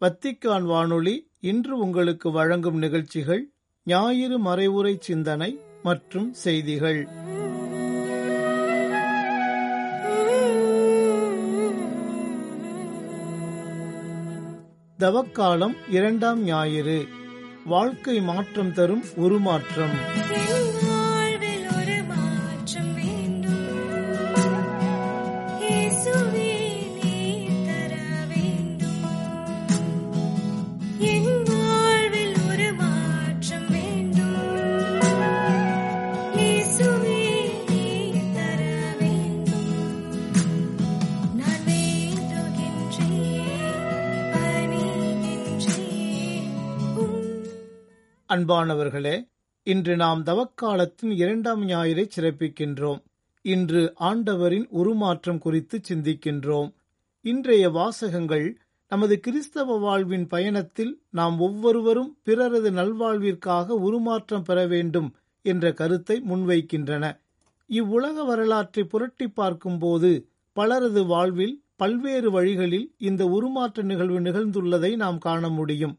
Vatican வானொலி இன்று உங்களுக்கு வழங்கும் நிகழ்ச்சிகள் ஞாயிறு மறைவுரை சிந்தனை மற்றும் செய்திகள். தவக்காலம் இரண்டாம் ஞாயிறு. வாழ்க்கை மாற்றம் தரும் உருமாற்றம். அன்பானவர்களே இன்று நாம் தவக்காலத்தின் இரண்டாம் ஞாயிறை சிறப்பிக்கின்றோம். இன்று ஆண்டவரின் உருமாற்றம் குறித்து சிந்திக்கின்றோம். இன்றைய வாசகங்கள் நமது கிறிஸ்தவ வாழ்வின் பயணத்தில் நாம் ஒவ்வொருவரும் பிறரது நல்வாழ்விற்காக உருமாற்றம் பெற வேண்டும் என்ற கருத்தை முன்வைக்கின்றன. இவ்வுலக வரலாற்றை புரட்டி பார்க்கும்போது பலரது வாழ்வில் பல்வேறு வழிகளில் இந்த உருமாற்ற நிகழ்வு நிகழ்ந்துள்ளதை நாம் காண முடியும்.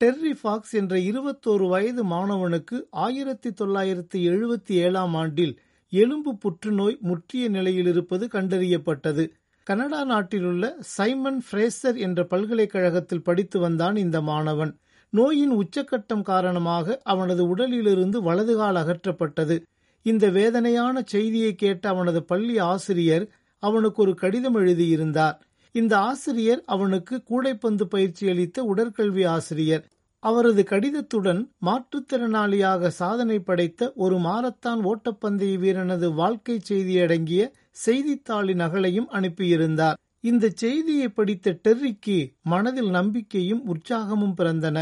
டெர்ரி ஃபாக்ஸ் என்ற இருபத்தோரு வயது மாணவனுக்கு ஆயிரத்தி தொள்ளாயிரத்தி எழுபத்தி ஏழாம் ஆண்டில் எலும்பு புற்றுநோய் முற்றிய நிலையில் இருப்பது கண்டறியப்பட்டது. கனடா நாட்டிலுள்ள சைமன் ஃப்ரேசர் என்ற பல்கலைக்கழகத்தில் படித்து வந்தான் இந்த மாணவன். நோயின் உச்சக்கட்டம் காரணமாக அவனது உடலிலிருந்து வலதுகால் அகற்றப்பட்டது. இந்த வேதனையான செய்தியை கேட்ட அவனது பள்ளி ஆசிரியர் அவனுக்கு ஒரு கடிதம் எழுதியிருந்தார். இந்த ஆசிரியர் அவனுக்கு கூடைப்பந்து பயிற்சி அளித்த உடற்கல்வி ஆசிரியர். அவரது கடிதத்துடன் மாற்றுத்திறனாளியாக சாதனை படைத்த ஒரு மாரத்தான் ஓட்டப்பந்தய வீரனது வாழ்க்கை செய்தியடங்கிய செய்தித்தாளின் நகலையும் அனுப்பியிருந்தார். இந்த செய்தியை படித்த டெர்ரிக்கு மனதில் நம்பிக்கையும் உற்சாகமும் பிறந்தன.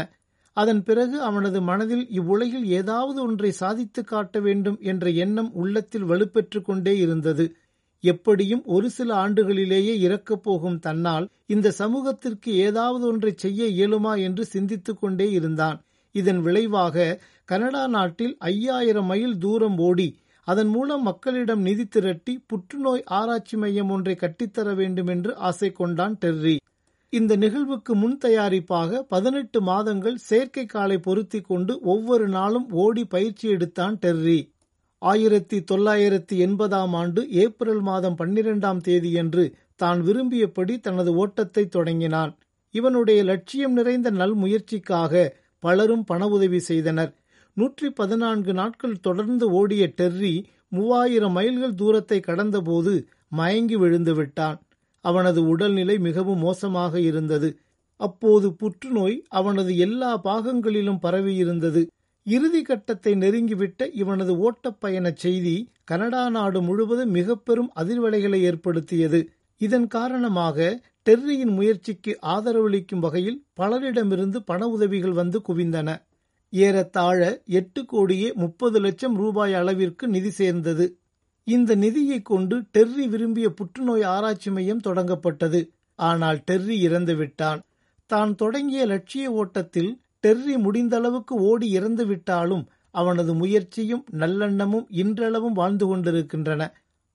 அதன் பிறகு அவனது மனதில் இவ்வுலகில் ஏதாவது ஒன்றை சாதித்து காட்ட வேண்டும் என்ற எண்ணம் உள்ளத்தில் வலுப்பெற்றுக் கொண்டே இருந்தது. எப்படியும் ஒரு சில ஆண்டுகளிலேயே இறக்கப் போகும் தன்னால் இந்த சமூகத்திற்கு ஏதாவது ஒன்றை செய்ய இயலுமா என்று சிந்தித்துக் கொண்டே இருந்தான். இதன் விளைவாக கனடா நாட்டில் ஐயாயிரம் மைல் தூரம் ஓடி அதன் மூலம் மக்களிடம் நிதி திரட்டி புற்றுநோய் ஆராய்ச்சி மையம் ஒன்றை கட்டித்தர வேண்டும் என்று ஆசை கொண்டான் டெர்ரி. இந்த நிகழ்வுக்கு முன் தயாரிப்பாக பதினெட்டு மாதங்கள் செயற்கை காலை பொருத்தி கொண்டு ஒவ்வொரு நாளும் ஓடி பயிற்சி எடுத்தான் டெர்ரி. ஆயிரத்தி தொள்ளாயிரத்தி எண்பதாம் ஆண்டு ஏப்ரல் மாதம் பன்னிரெண்டாம் தேதியன்று தான் விரும்பியபடி தனது ஓட்டத்தை தொடங்கினான். இவனுடைய லட்சியம் நிறைந்த நல் முயற்சிக்காக பலரும் பண உதவி செய்தனர். நூற்றி பதினான்கு நாட்கள் தொடர்ந்து ஓடிய டெர்ரி மூவாயிரம் மைல்கள் தூரத்தை கடந்தபோது மயங்கி விழுந்து விட்டான். அவனது உடல்நிலை மிகவும் மோசமாக இருந்தது. அப்போது புற்றுநோய் அவனது எல்லா பாகங்களிலும் பரவியிருந்தது. இறுதி கட்டத்தை நெருங்கிவிட்ட இவனது ஓட்டப்பயணச் செய்தி கனடா நாடு முழுவதும் மிக பெரும் அதிர்வலைகளை ஏற்படுத்தியது. இதன் காரணமாக டெர்ரியின் முயற்சிக்கு ஆதரவளிக்கும் வகையில் பலரிடமிருந்து பண உதவிகள் வந்து குவிந்தன. ஏறத்தாழ எட்டு கோடியே முப்பது லட்சம் ரூபாய் அளவிற்கு நிதி சேர்ந்தது. இந்த நிதியை கொண்டு டெர்ரி விரும்பிய புற்றுநோய் ஆராய்ச்சி மையம் தொடங்கப்பட்டது. ஆனால் டெர்ரி இறந்துவிட்டான். தான் தொடங்கிய லட்சிய ஓட்டத்தில் டெர்ரி முடிந்தளவுக்கு ஓடி இறந்து விட்டாலும் அவனது முயற்சியும் நல்லெண்ணமும் இன்றளவும் வாழ்ந்து கொண்டிருக்கின்றன.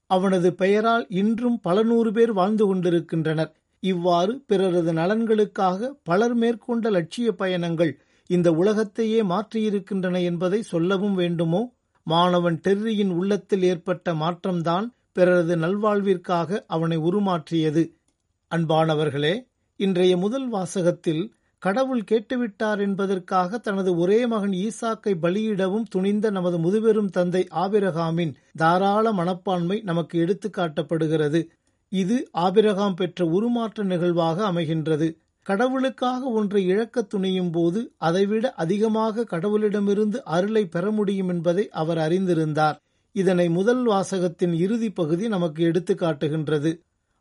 அவனது பெயரால் இன்றும் பல நூறு பேர் வாழ்ந்து கொண்டிருக்கின்றனர். இவ்வாறு பிறரது நலன்களுக்காக பலர் மேற்கொண்ட லட்சிய பயணங்கள் இந்த உலகத்தையே மாற்றியிருக்கின்றன என்பதை சொல்லவும் வேண்டுமோ? மாணவன் டெர்ரியின் உள்ளத்தில் ஏற்பட்ட மாற்றம்தான் பிறரது நல்வாழ்விற்காக அவனை உருமாற்றியது. அன்பானவர்களே இன்றைய முதல் வாசகத்தில் கடவுள் கேட்டுவிட்டார் என்பதற்காக தனது ஒரே மகன் ஈசாக்கை பலியிடவும் துணிந்த நமது முதுபெரும் தந்தை ஆபிரகாமின் தாராள மனப்பான்மை நமக்கு எடுத்துக்காட்டப்படுகிறது இது ஆபிரகாம் பெற்ற உருமாற்ற நிகழ்வாக அமைகின்றது. கடவுளுக்காக ஒன்றை இழக்க துணியும் போது அதைவிட அதிகமாக கடவுளிடமிருந்து அருளை பெற முடியும் என்பதை அவர் அறிந்திருந்தார். இதனை முதல் வாசகத்தின் இறுதி பகுதி நமக்கு எடுத்து காட்டுகின்றது.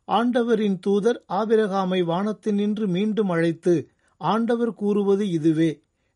ஆண்டவரின் தூதர் ஆபிரகாமை வானத்தினின்று மீண்டும் அழைத்து ஆண்டவர் கூறுவது இதுவே.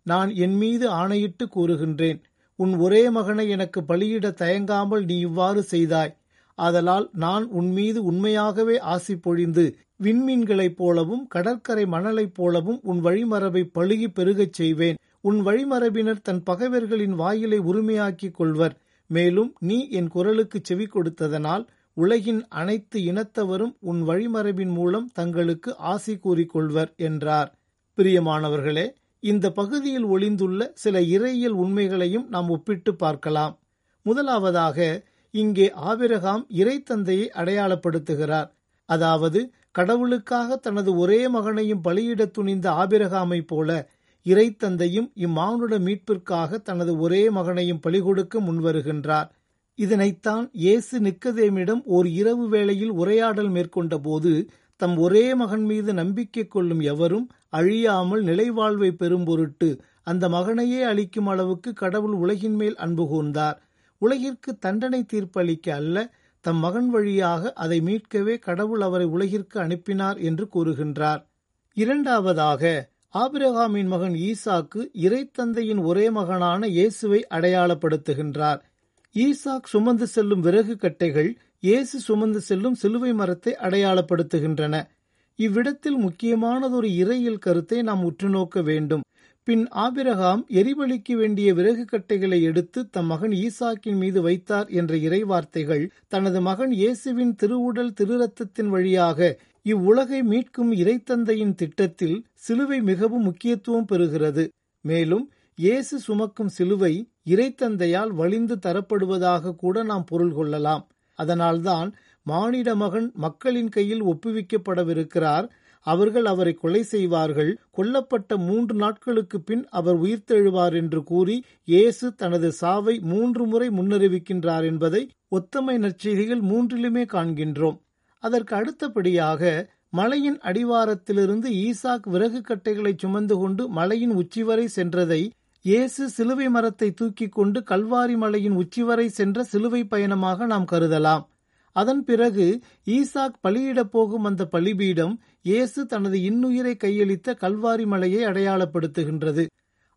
நான் என் மீது ஆணையிட்டு கூறுகின்றேன். உன் ஒரே மகனை எனக்கு பலியிட தயங்காமல் நீ இவ்வாறு செய்தாய். ஆதலால் நான் உன்மீது உண்மையாகவே ஆசி பொழிந்து விண்மீன்களைப் போலவும் கடற்கரை மணலைப் போலவும் உன் வழிமரபை பழுகி பெருகச் செய்வேன். உன் வழிமரபினர் தன் பகைவர்களின் வாயிலை உரிமையாக்கிக் கொள்வர். மேலும் நீ என் குரலுக்கு செவி கொடுத்ததனால் உலகின் அனைத்து இனத்தவரும் உன் வழிமரபின் மூலம் தங்களுக்கு ஆசி கூறிக்கொள்வர் என்றார். பிரியமானவர்களே இந்த பகுதியில் ஒளிந்துள்ள சில இறையியல் உண்மைகளையும் நாம் ஒப்பிட்டு பார்க்கலாம். முதலாவதாக இங்கே ஆபிரகாம் இறைத்தந்தையை அடையாளப்படுத்துகிறார். அதாவது கடவுளுக்காக தனது ஒரே மகனையும் பலியிட துணிந்த ஆபிரகாமை போல இறைத்தந்தையும் இம்மானுட மீட்பிற்காக தனது ஒரே மகனையும் பலிகொடுக்க முன்வருகின்றார். இதனைத்தான் இயேசு நிக்கதேமிடம் ஓர் இரவு வேளையில் உரையாடல் மேற்கொண்ட போது தம் ஒரே மகன் மீது நம்பிக்கை கொள்ளும் எவரும் அழியாமல் நிலைவாழ்வை பெறும் பொருட்டு அந்த மகனையே அளிக்கும் அளவுக்கு கடவுள் உலகின் மேல் அன்பு கூர்ந்தார். உலகிற்கு தண்டனை தீர்ப்பளிக்க அல்ல தம் மகன் வழியாக அதை மீட்கவே கடவுள் அவரை உலகிற்கு அனுப்பினார் என்று கூறுகின்றார். இரண்டாவதாக ஆபிரகாமின் மகன் ஈசாக்கு இறைத்தந்தையின் ஒரே மகனான இயேசுவை அடையாளப்படுத்துகின்றார். ஈசாக் சுமந்து செல்லும் விறகு கட்டைகள் இயேசு சுமந்து செல்லும் சிலுவை மரத்தை அடையாளப்படுத்துகின்றன. இவ்விடத்தில் முக்கியமானதொரு இறையில் கருத்தை நாம் உற்று நோக்க வேண்டும். பின் ஆபிரகாம் எரிபலிக்கு வேண்டிய விறகு கட்டைகளை எடுத்து தம் மகன் ஈசாக்கின் மீது வைத்தார் என்ற இறைவார்த்தைகள் தனது மகன் இயேசுவின் திருவுடல் திருரத்தத்தின் வழியாக இவ்வுலகை மீட்கும் இறைத்தந்தையின் திட்டத்தில் சிலுவை மிகவும் முக்கியத்துவம் பெறுகிறது. மேலும் இயேசு சுமக்கும் சிலுவை இறைத்தந்தையால் வலிந்து தரப்படுவதாக கூட நாம் பொருள் கொள்ளலாம். அதனால்தான் மானிட மகன் மக்களின் கையில் ஒப்புவிக்கப்படவிருக்கிறார். அவர்கள் அவரை கொலை செய்வார்கள். கொல்லப்பட்ட மூன்று நாட்களுக்கு பின் அவர் உயிர்த்தெழுவார் என்று கூறி இயேசு தனது சாவை மூன்று முறை முன்னறிவிக்கின்றார் என்பதை ஒத்தமை நற்செய்திகள் மூன்றிலுமே காண்கின்றோம். அதற்கு அடுத்தபடியாக மலையின் அடிவாரத்திலிருந்து ஈசாக் விறகு கட்டைகளை சுமந்து கொண்டு மலையின் உச்சி வரை சென்றதை இயேசு சிலுவை மரத்தை தூக்கிக் கொண்டு கல்வாரி மலையின் உச்சிவரை சென்ற சிலுவை பயணமாக நாம் கருதலாம். அதன் பிறகு ஈசாக் பலியிடப் போகும் அந்த பலிபீடம் இயேசு தனது இன்னுயிரை கையளித்த கல்வாரி மலையை அடையாளப்படுத்துகின்றது.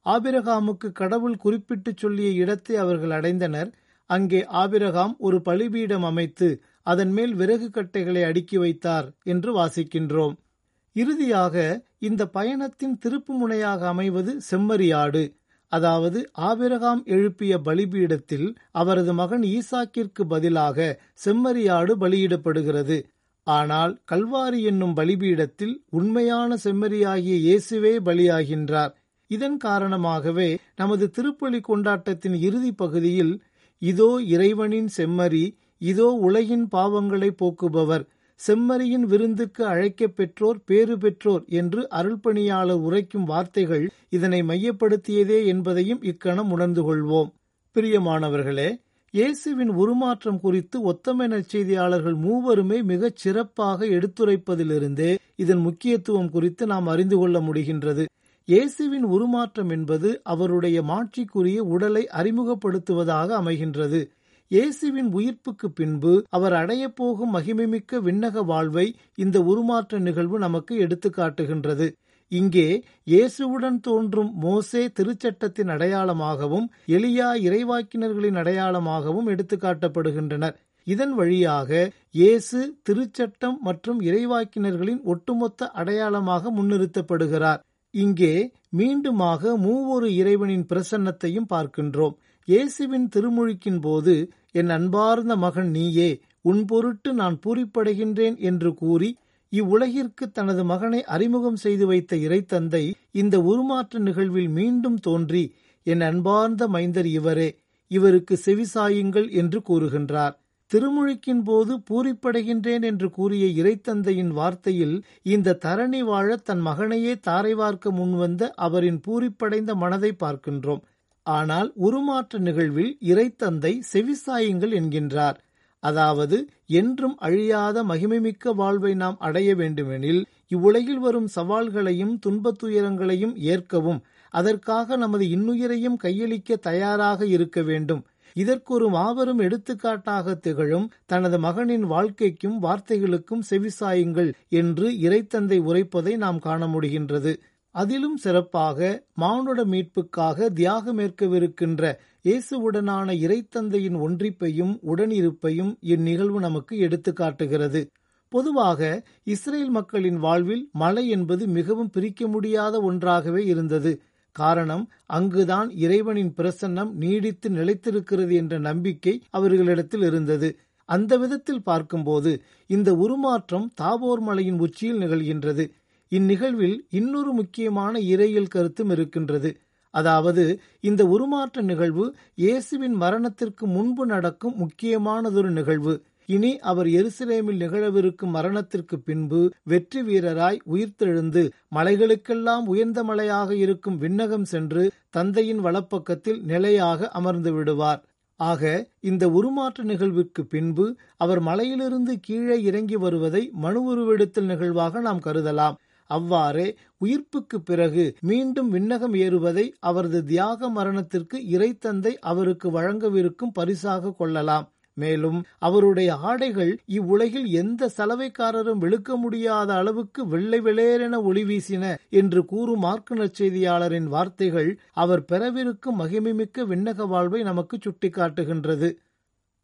ஆபிரகாமுக்கு கடவுள் குறிப்பிட்டுச் சொல்லிய இடத்தை அவர்கள் அடைந்தனர். அங்கே ஆபிரகாம் ஒரு பலிபீடம் அமைத்து அதன் மேல் விறகு கட்டைகளை அடுக்கி வைத்தார் என்று வாசிக்கின்றோம். இறுதியாக இந்த பயணத்தின் திருப்பு முனையாக அமைவது செம்மறியாடு அதாவது ஆபிரகாம் எழுப்பிய பலிபீடத்தில் அவரது மகன் ஈசாக்கிற்கு பதிலாக செம்மறியாடு பலியிடப்படுகிறது. ஆனால் கல்வாரி என்னும் பலிபீடத்தில் உண்மையான செம்மறியாகிய இயேசுவே பலியாகின்றார். இதன் காரணமாகவே நமது திருப்பலி கொண்டாட்டத்தின் இறுதி பகுதியில் இதோ இறைவனின் செம்மறி இதோ உலகின் பாவங்களை போக்குபவர் செம்மறியின் விருந்துக்கு அழைக்கப் பெற்றோர் பேறு பெற்றோர் என்று அருள்பணியாளர் உரைக்கும் வார்த்தைகள் இதனை மையப்படுத்தியதே என்பதையும் இக்கணம் உணர்ந்து கொள்வோம். பிரியமானவர்களே இயேசுவின் உருமாற்றம் குறித்து ஒத்தமை நற்செய்தியாளர்கள் மூவருமே மிகச் சிறப்பாக எடுத்துரைப்பதிலிருந்தே இதன் முக்கியத்துவம் குறித்து நாம் அறிந்து கொள்ள முடிகின்றது. இயேசுவின் உருமாற்றம் என்பது அவருடைய மாட்சிக்குரிய உடலை அறிமுகப்படுத்துவதாக அமைகின்றது. இயேசுவின் உயிர்ப்புக்கு பின்பு அவர் அடையப்போகும் மகிமைமிக்க விண்ணக வாழ்வை இந்த உருமாற்ற நிகழ்வு நமக்கு எடுத்துக்காட்டுகின்றது இங்கே இயேசுவுடன் தோன்றும் மோசே திருச்சட்டத்தின் அடையாளமாகவும் எளியா இறைவாக்கினர்களின் அடையாளமாகவும் எடுத்துக்காட்டப்படுகின்றனர் இதன் வழியாக இயேசு திருச்சட்டம் மற்றும் இறைவாக்கினர்களின் ஒட்டுமொத்த அடையாளமாக முன்னிறுத்தப்படுகிறார். இங்கே மீண்டுமாக மூவொரு இறைவனின் பிரசன்னத்தையும் பார்க்கின்றோம். இயேசுவின் திருமொழிக்கின் போது என் அன்பார்ந்த மகன் நீயே உன் பொருட்டு நான் பூரிப்படைகின்றேன் என்று கூறி இவ்வுலகிற்கு தனது மகனை அறிமுகம் செய்து வைத்த இறைத்தந்தை இந்த உருமாற்ற நிகழ்வில் மீண்டும் தோன்றி என் அன்பார்ந்த மைந்தர் இவரே இவருக்கு செவிசாயுங்கள் என்று கூறுகின்றார். திருமுழுக்கின் போது பூரிப்படைகின்றேன் என்று கூறிய இறைத்தந்தையின் வார்த்தையில் இந்த தரணி வாழ தன் மகனையே தாரை வார்க்க முன்வந்த அவரின் பூரிப்படைந்த மனதை பார்க்கின்றோம். ஆனால் உருமாற்ற நிகழ்வில் இறைத்தந்தை செவிசாயுங்கள் என்கின்றார். அதாவது என்றும் அழியாத மகிமைமிக்க வாழ்வை நாம் அடைய வேண்டுமெனில் இவ்வுலகில் வரும் சவால்களையும் துன்பத் துயரங்களையும் ஏற்கவும் அதற்காக நமது இன்னுயிரையும் கையளிக்க தயாராக இருக்க வேண்டும். இதற்கொரு மாபெரும் எடுத்துக்காட்டாக திகழும் தனது மகனின் வாழ்க்கைக்கும் வார்த்தைகளுக்கும் செவிசாயுங்கள் என்று இறைத்தந்தை உரைப்பதை நாம் காண முடிகின்றது. அதிலும் சிறப்பாக மானுட மீட்புக்காக தியாகமேற்கவிருக்கின்ற இயேசுவுடனான இறைத்தந்தையின் ஒன்றிப்பையும் உடனிருப்பையும் இந்நிகழ்வு நமக்கு எடுத்துக்காட்டுகிறது பொதுவாக இஸ்ரேல் மக்களின் வாழ்வில் மழை என்பது மிகவும் பிரிக்க முடியாத ஒன்றாகவே இருந்தது. காரணம் அங்குதான் இறைவனின் பிரசன்னம் நீடித்து நிலைத்திருக்கிறது என்ற நம்பிக்கை அவர்களிடத்தில் இருந்தது. அந்த விதத்தில் பார்க்கும்போது இந்த உருமாற்றம் தாபோர் மலையின் உச்சியில் நிகழ்கின்றது. இந்நிகழ்வில் இன்னொரு முக்கியமான இறையியல் கருத்தும் இருக்கின்றது. அதாவது இந்த உருமாற்ற நிகழ்வு இயேசுவின் மரணத்திற்கு முன்பு நடக்கும் முக்கியமானதொரு நிகழ்வு. இனி அவர் எருசலேமில் நிகழவிருக்கும் மரணத்திற்கு பின்பு வெற்றி வீரராய் உயிர்த்தெழுந்து மலைகளுக்கெல்லாம் உயர்ந்த மலையாக இருக்கும் விண்ணகம் சென்று தந்தையின் வலப்பக்கத்தில் நிலையாக அமர்ந்து விடுவார். ஆக இந்த உருமாற்ற நிகழ்விற்கு பின்பு அவர் மலையிலிருந்து கீழே இறங்கி வருவதை மனு உருவெடுத்தல் நிகழ்வாக நாம் கருதலாம். அவ்வாறே உயிர்ப்புக்கு பிறகு மீண்டும் விண்ணகம் ஏறுவதை அவரது தியாக மரணத்திற்கு இறைத்தந்தை அவருக்கு வழங்கவிருக்கும் பரிசாக கொள்ளலாம். மேலும் அவருடைய ஆடைகள் இவ்வுலகில் எந்த சலவைக்காரரும் வெளுக்க முடியாத அளவுக்கு வெள்ளை வெளேரென ஒளி வீசின என்று கூறும் மார்க்கு நற்செய்தியாளரின் வார்த்தைகள் அவர் பெறவிருக்கும் மகிமைமிக்க விண்ணக வாழ்வை நமக்கு சுட்டிக்காட்டுகின்றது.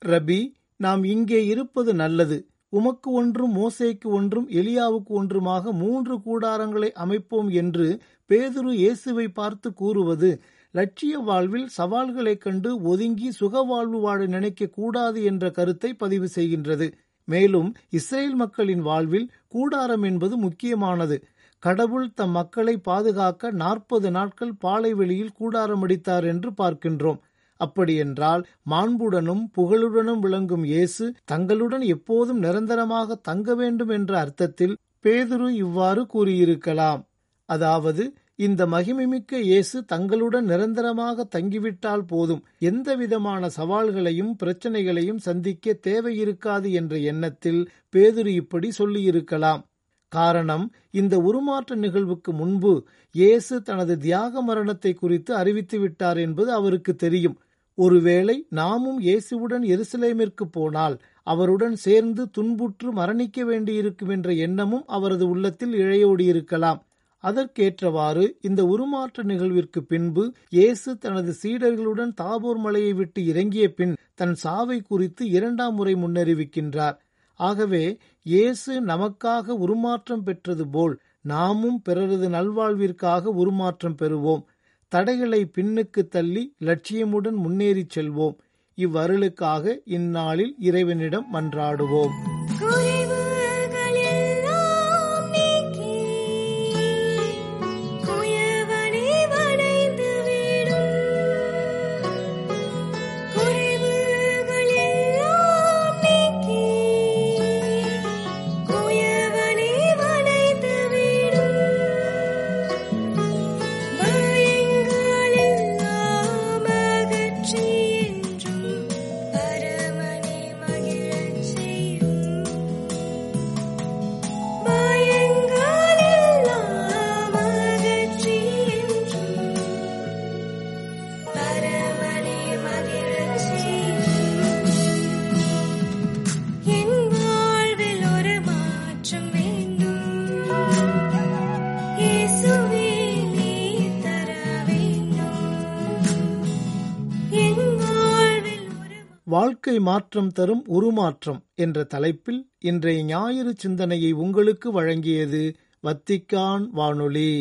ரபி நாம் இங்கே இருப்பது நல்லது. உமக்கு ஒன்றும் மோசேக்கு ஒன்றும் எலியாவுக்கு ஒன்றுமாக மூன்று கூடாரங்களை அமைப்போம் என்று பேதுரு இயேசுவை பார்த்து கூறுவது லட்சிய வாழ்வில் சவால்களைக் கண்டு ஒதுங்கி சுகவாழ்வு வாழ நினைக்க கூடாது என்ற கருத்தை பதிவு செய்கின்றது. மேலும் இஸ்ரேல் மக்களின் வாழ்வில் கூடாரம் என்பது முக்கியமானது. கடவுள் தம் மக்களை பாதுகாக்க நாற்பது நாட்கள் பாலைவெளியில் கூடாரம் அடித்தார் என்று பார்க்கின்றோம். அப்படியென்றால் மாண்புடனும் புகழுடனும் விளங்கும் இயேசு தங்களுடன் எப்போதும் நிரந்தரமாக தங்க வேண்டும் என்ற அர்த்தத்தில் பேதுரு இவ்வாறு கூறியிருக்கலாம். அதாவது இந்த மகிமைமிக்க இயேசு தங்களுடன் நிரந்தரமாக தங்கிவிட்டால் போதும் எந்த விதமான சவால்களையும் பிரச்சனைகளையும் சந்திக்க தேவையிருக்காது என்ற எண்ணத்தில் பேதுரு இப்படி சொல்லியிருக்கலாம். காரணம் இந்த உருமாற்ற நிகழ்வுக்கு முன்பு இயேசு தனது தியாக மரணத்தை குறித்து அறிவித்து விட்டார் என்பது அவருக்கு தெரியும். ஒருவேளை நாமும் இயேசுவுடன் எருசலேமிற்கு போனால் அவருடன் சேர்ந்து துன்புற்று மரணிக்க வேண்டியிருக்கும் என்ற எண்ணமும் அவரது உள்ளத்தில் இழையோடியிருக்கலாம் அதற்கேற்றவாறு இந்த உருமாற்ற நிகழ்விற்கு பின்பு இயேசு தனது சீடர்களுடன் தாபூர் மலையை விட்டு இறங்கிய பின் தன் சாவை குறித்து இரண்டாம் முறை முன்னறிவிக்கின்றார். ஆகவே இயேசு நமக்காக உருமாற்றம் பெற்றது போல் நாமும் பிறரது நல்வாழ்விற்காக உருமாற்றம் பெறுவோம். தடைகளை பின்னுக்கு தள்ளி லட்சியமுடன் முன்னேறிச் செல்வோம். இவ்வருளுக்காக இந்நாளில் இறைவனிடம் மன்றாடுவோம். வாழ்க்கை மாற்றம் தரும் உருமாற்றம் என்ற தலைப்பில் இன்றைய ஞாயிறு சிந்தனையை உங்களுக்கு வழங்கியது வத்திக்கான் வானொலி.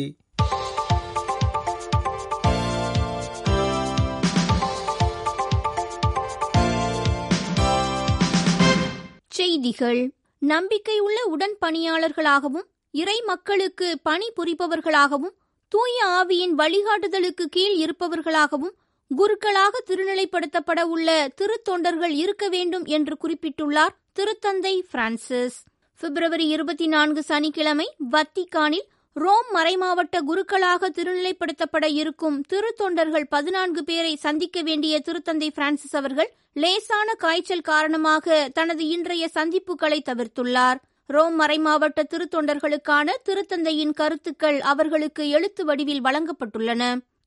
செய்திகள் நம்பிக்கையுள்ள உடன் பணியாளர்களாகவும் இறை மக்களுக்கு பணி புரிபவர்களாகவும் தூய ஆவியின் வழிகாட்டுதலுக்கு கீழ் இருப்பவர்களாகவும் குருக்களாக திருநிலைப்படுத்தப்பட உள்ள திருத்தொண்டர்கள் இருக்க வேண்டும் என்று குறிப்பிட்டுள்ளார் திருத்தந்தை பிரான்சிஸ். பிப்ரவரி இருபத்தி நான்கு சனிக்கிழமை வத்திக்கானில் ரோம் மறைமாவட்ட குருக்களாக திருநிலைப்படுத்தப்பட இருக்கும் திருத்தொண்டர்கள் பதினான்கு பேரை சந்திக்க வேண்டிய திருத்தந்தை பிரான்சிஸ் அவர்கள் லேசான காய்ச்சல் காரணமாக தனது இன்றைய சந்திப்புகளை தவிர்த்துள்ளார். ரோம் மறைமாவட்ட திருத்தொண்டர்களுக்கான திருத்தந்தையின் கருத்துக்கள் அவர்களுக்கு எழுத்து வடிவில் வழங்கப்பட்டுள்ளன.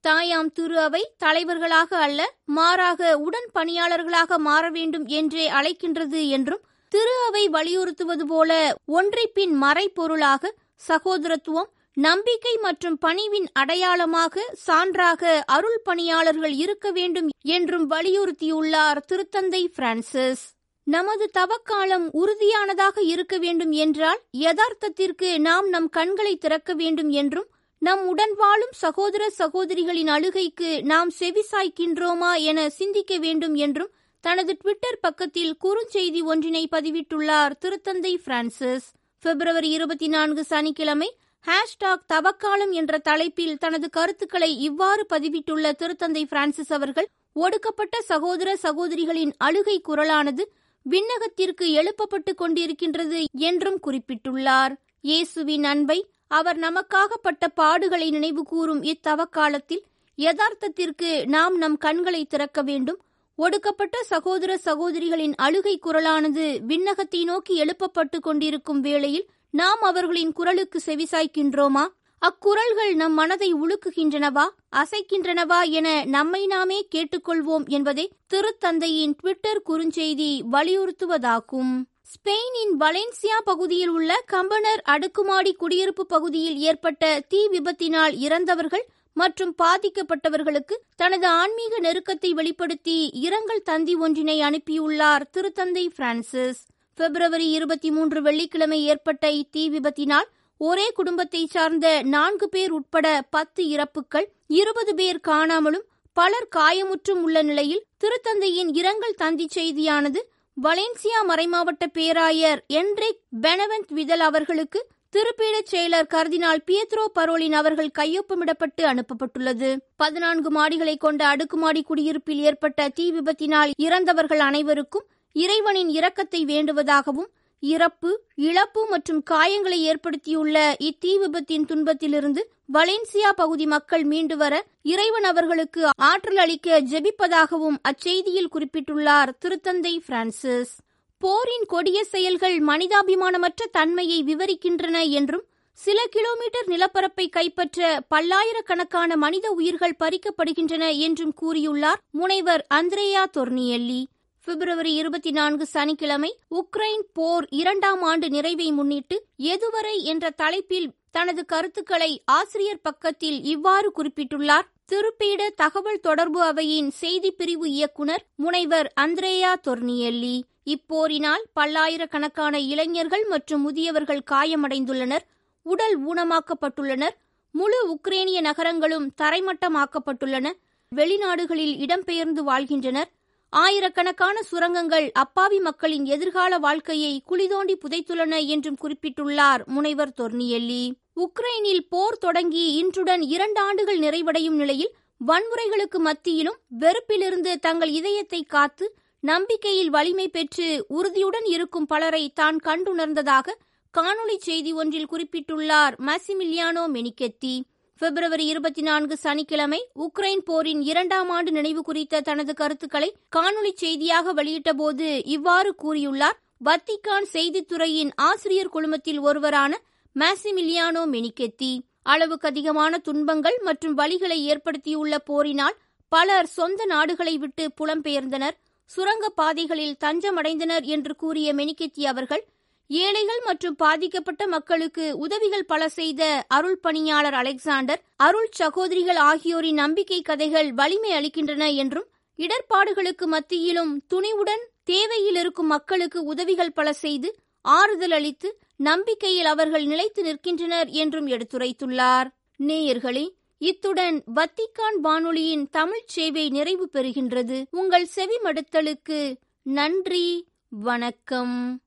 தாயாம் திரு அவை தலைவர்களாக அல்ல மாறாக உடன் பணியாளர்களாக மாற வேண்டும் என்றே அழைக்கின்றது என்றும் திரு அவை வலியுறுத்துவது போல ஒன்றைப்பின் மறைப்பொருளாக சகோதரத்துவம் நம்பிக்கை மற்றும் பணிவின் அடையாளமாக சான்றாக அருள் பணியாளர்கள் இருக்க வேண்டும் என்றும் வலியுறுத்தியுள்ளார் திருத்தந்தை பிரான்சிஸ். நமது தவக்காலம் உறுதியானதாக இருக்க வேண்டும் என்றால் யதார்த்தத்திற்கு நாம் நம் கண்களை திறக்க வேண்டும் என்றும் நம் உடன் வாழும் சகோதர சகோதரிகளின் அழுகைக்கு நாம் செவிசாய்க்கின்றோமா என சிந்திக்க வேண்டும் என்றும் தனது ட்விட்டர் பக்கத்தில் குறுஞ்செய்தி ஒன்றினை பதிவிட்டுள்ளார் திருத்தந்தை பிரான்சிஸ். பிப்ரவரி இருபத்தி நான்கு சனிக்கிழமை ஹேஷ்டாக் தவக்காலம் என்ற தலைப்பில் தனது கருத்துக்களை இவ்வாறு பதிவிட்டுள்ள திருத்தந்தை பிரான்சிஸ் அவர்கள் ஒடுக்கப்பட்ட சகோதர சகோதரிகளின் அழுகை குரலானது விண்ணகத்திற்கு எழுப்பப்பட்டு கொண்டிருக்கின்றது என்றும் குறிப்பிட்டுள்ளார். இயேசுவின் அன்பை அவர் நமக்காக பட்ட பாடுகளை நினைவுகூறும் இத்தவக்காலத்தில் யதார்த்தத்திற்கு நாம் நம் கண்களை திறக்க வேண்டும். ஒடுக்கப்பட்ட சகோதர சகோதரிகளின் அழுகை குரலானது விண்ணகத்தை நோக்கி எழுப்பப்பட்டு கொண்டிருக்கும் வேளையில் நாம் அவர்களின் குரலுக்கு செவிசாய்க்கின்றோமா? அக்குரல்கள் நம் மனதை உழுக்குகின்றனவா அசைக்கின்றனவா என நம்மை நாமே கேட்டுக்கொள்வோம் என்பதே திருத்தந்தையின் ட்விட்டர் குறுஞ்செய்தி வலியுறுத்துவதாகும். ஸ்பெயினின் வலென்சியா பகுதியில் உள்ள கம்பனர் அடுக்குமாடி குடியிருப்பு பகுதியில் ஏற்பட்ட தீ விபத்தினால் இறந்தவர்கள் மற்றும் பாதிக்கப்பட்டவர்களுக்கு தனது ஆன்மீக நெருக்கத்தை வெளிப்படுத்தி இரங்கல் தந்தி ஒன்றினை அனுப்பியுள்ளார் திருத்தந்தை பிரான்சிஸ். பிப்ரவரி இருபத்தி மூன்று வெள்ளிக்கிழமை ஏற்பட்ட இத்தீ விபத்தினால் ஒரே குடும்பத்தை சார்ந்த நான்கு பேர் உட்பட பத்து இறப்புகள் இருபது பேர் காணாமலும் பலர் காயமுற்றும் உள்ள நிலையில் திருத்தந்தையின் இரங்கல் தந்தி செய்தியானது வலேன்சியா மறைமாவட்ட பேராயர் என்ரிக் பெனவென்ட் விதல் அவர்களுக்கு திருப்பீடச் செயலர் கர்தினால் பியத்ரோ பரோலின் அவர்கள் கையொப்பமிடப்பட்டு அனுப்பப்பட்டுள்ளது. பதினான்கு மாடிகளை கொண்ட அடுக்குமாடி குடியிருப்பில் ஏற்பட்ட தீ விபத்தினால் இறந்தவர்கள் அனைவருக்கும் இறைவனின் இரக்கத்தை வேண்டுவதாகவும் இறப்பு இழப்பு மற்றும் காயங்களை ஏற்படுத்தியுள்ள இத்தீ விபத்தின் துன்பத்திலிருந்து வலேன்சியா பகுதி மக்கள் மீண்டு வர இறைவன் அவர்களுக்கு ஆற்றல் அளிக்க ஜெபிப்பதாகவும் அச்செய்தியில் குறிப்பிட்டுள்ளார் திருத்தந்தை பிரான்சிஸ். போரின் கொடிய செயல்கள் மனிதாபிமானமற்ற தன்மையை விவரிக்கின்றன என்றும் சில கிலோமீட்டர் நிலப்பரப்பை கைப்பற்ற பல்லாயிரக்கணக்கான மனித உயிர்கள் பறிக்கப்படுகின்றன என்றும் கூறியுள்ளார் முனைவர் அந்திரேயா தொர்னியெல்லி. பிப்ரவரி இருபத்தி நான்கு சனிக்கிழமை உக்ரைன் போர் இரண்டாம் ஆண்டு நிறைவை முன்னிட்டு எதுவரை என்ற தலைப்பில் தனது கருத்துக்களை ஆசிரியர் பக்கத்தில் இவ்வாறு குறிப்பிட்டுள்ளார். திருப்பீட தகவல் தொடர்பு அவையின் செய்தி பிரிவு இயக்குனர் முனைவர் அந்திரேயா தொர்னியெல்லி. இப்போரினால் பல்லாயிரக்கணக்கான இளைஞர்கள் மற்றும் முதியவர்கள் காயமடைந்துள்ளனர். உடல் ஊனமாக்கப்பட்டுள்ளனர். முழு உக்ரேனிய நகரங்களும் தரைமட்டமாக்கப்பட்டுள்ளன. வெளிநாடுகளில் இடம்பெயர்ந்து வாழ்கின்றனர். ஆயிரக்கணக்கான சுரங்கங்கள் அப்பாவி மக்களின் எதிர்கால வாழ்க்கையை குளிதோண்டி புதைத்துள்ளன என்றும் குறிப்பிட்டுள்ளார் முனைவர் தொர்னியெல்லி. உக்ரைனில் போர் தொடங்கி இன்றுடன் இரண்டு ஆண்டுகள் நிறைவடையும் நிலையில் வன்முறைகளுக்கு மத்தியிலும் வெறுப்பிலிருந்து தங்கள் இதயத்தை காத்து நம்பிக்கையில் வலிமை பெற்று உறுதியுடன் இருக்கும் பலரை தான் கண்டுணர்ந்ததாக காணொலி செய்தி ஒன்றில் குறிப்பிட்டுள்ளார் மசிமிலியானோ மெனிகெத்தி பிப்ரவரி இருபத்தி நான்கு சனிக்கிழமை உக்ரைன் போரின் இரண்டாம் ஆண்டு நினைவு குறித்த தனது கருத்துக்களை காணொலி செய்தியாக வெளியிட்டபோது இவ்வாறு கூறியுள்ளார். வத்திக்கான் செய்தித்துறையின் ஆசிரியர் குழுமத்தில் ஒருவரான மாசிமிலியானோ மெனிகெத்தி அளவுக்கு அதிகமான துன்பங்கள் மற்றும் வழிகளை ஏற்படுத்தியுள்ள போரினால் பலர் சொந்த நாடுகளை விட்டு புலம்பெயர்ந்தனர். சுரங்க பாதைகளில் தஞ்சமடைந்தனர் என்று கூறிய மெனிகெத்தி அவர்கள் ஏழைகள் மற்றும் பாதிக்கப்பட்ட மக்களுக்கு உதவிகள் பல செய்த அருள் பணியாளர் அலெக்சாண்டர் அருள் சகோதரிகள் ஆகியோரின் நம்பிக்கை கதைகள் வலிமை அளிக்கின்றன என்றும் இடர்பாடுகளுக்கு மத்தியிலும் துணிவுடன் தேவையில் இருக்கும் மக்களுக்கு உதவிகள் பல செய்து ஆறுதல் அளித்து நம்பிக்கையில் அவர்கள் நிலைத்து நிற்கின்றனர் என்றும் எடுத்துரைத்துள்ளார். நேயர்களே இத்துடன் வத்திக்கான் வானொலியின் தமிழ்ச் சேவை நிறைவு பெறுகின்றது. உங்கள் செவிமடுத்தலுக்கு நன்றி வணக்கம்.